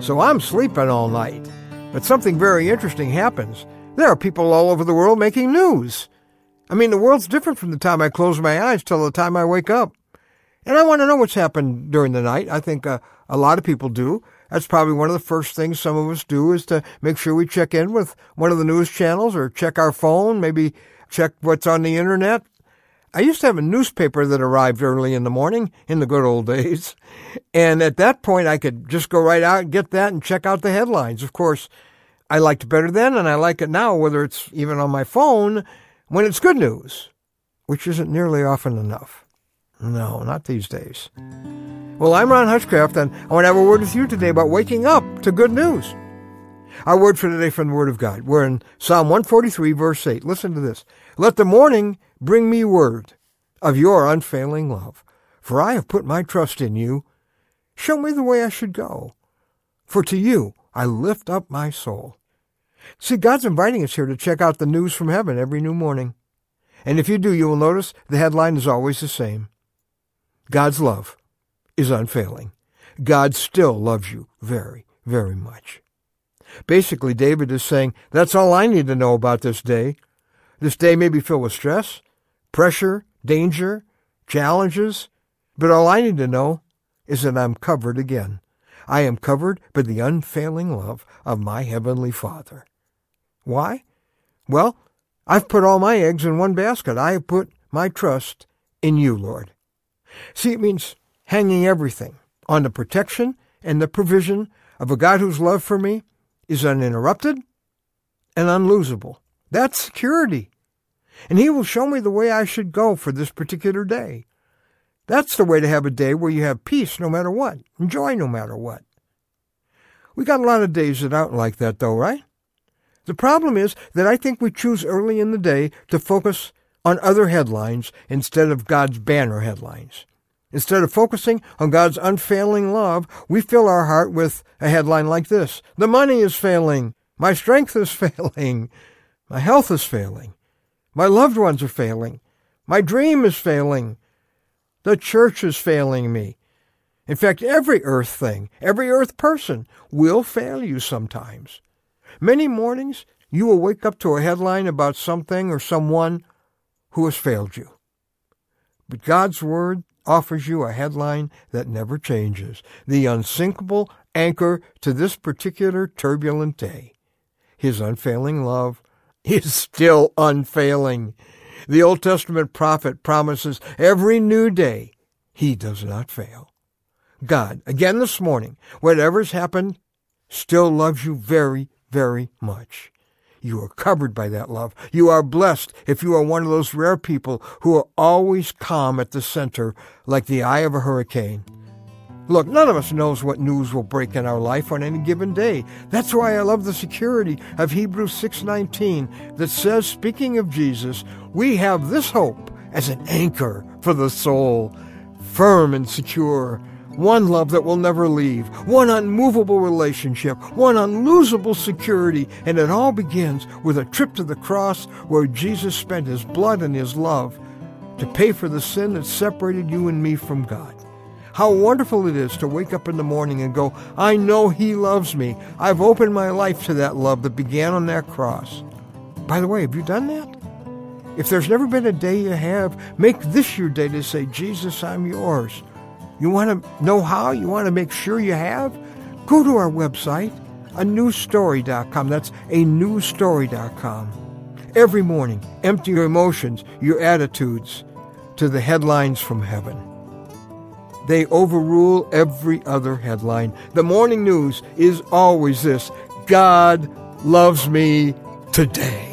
So I'm sleeping all night. But something very interesting happens. There are people all over the world making news. I mean, the world's different from the time I close my eyes till the time I wake up. And I want to know what's happened during the night. I think uh, a lot of people do. That's probably one of the first things some of us do is to make sure we check in with one of the news channels or check our phone, maybe check what's on the internet. I used to have a newspaper that arrived early in the morning in the good old days. And at that point, I could just go right out and get that and check out the headlines. Of course, I liked it better then and I like it now, whether it's even on my phone when it's good news, which isn't nearly often enough. No, not these days. Well, I'm Ron Hutchcraft, and I want to have a word with you today about waking up to good news. Our word for today from the Word of God. We're in Psalm 143, verse 8. Listen to this. Let the morning bring me word of your unfailing love, for I have put my trust in you. Show me the way I should go, for to you I lift up my soul. See, God's inviting us here to check out the news from heaven every new morning. And if you do, you will notice the headline is always the same. God's love is unfailing. God still loves you very, very much. Basically, David is saying, that's all I need to know about this day. This day may be filled with stress, pressure, danger, challenges, but all I need to know is that I'm covered again. I am covered by the unfailing love of my Heavenly Father. Why? Well, I've put all my eggs in one basket. I have put my trust in you, Lord. See, it means hanging everything on the protection and the provision of a God whose love for me is uninterrupted and unlosable. That's security. And He will show me the way I should go for this particular day. That's the way to have a day where you have peace no matter what, and joy no matter what. We got a lot of days that aren't like that, though, right? The problem is that I think we choose early in the day to focus on other headlines instead of God's banner headlines. Instead of focusing on God's unfailing love, we fill our heart with a headline like this The money is failing. My strength is failing. My health is failing. My loved ones are failing. My dream is failing. The church is failing me. In fact, every earth thing, every earth person will fail you sometimes. Many mornings, you will wake up to a headline about something or someone who has failed you. But God's Word offers you a headline that never changes, the unsinkable anchor to this particular turbulent day. His unfailing love is still unfailing. The Old Testament prophet promises every new day he does not fail. God, again this morning, whatever's happened, still loves you very, very much. You are covered by that love. You are blessed if you are one of those rare people who are always calm at the center like the eye of a hurricane. Look, none of us knows what news will break in our life on any given day. That's why I love the security of Hebrews 6:19 that says speaking of Jesus, we have this hope as an anchor for the soul, firm and secure one love that will never leave, one unmovable relationship, one unlosable security, and it all begins with a trip to the cross where Jesus spent his blood and his love to pay for the sin that separated you and me from God. How wonderful it is to wake up in the morning and go, I know He loves me. I've opened my life to that love that began on that cross. By the way, have you done that? If there's never been a day you have, make this your day to say, Jesus, I'm yours. You want to know how? You want to make sure you have? Go to our website, a newstory.com. That's a newstory.com. Every morning, empty your emotions, your attitudes to the headlines from heaven. They overrule every other headline. The morning news is always this God loves me today.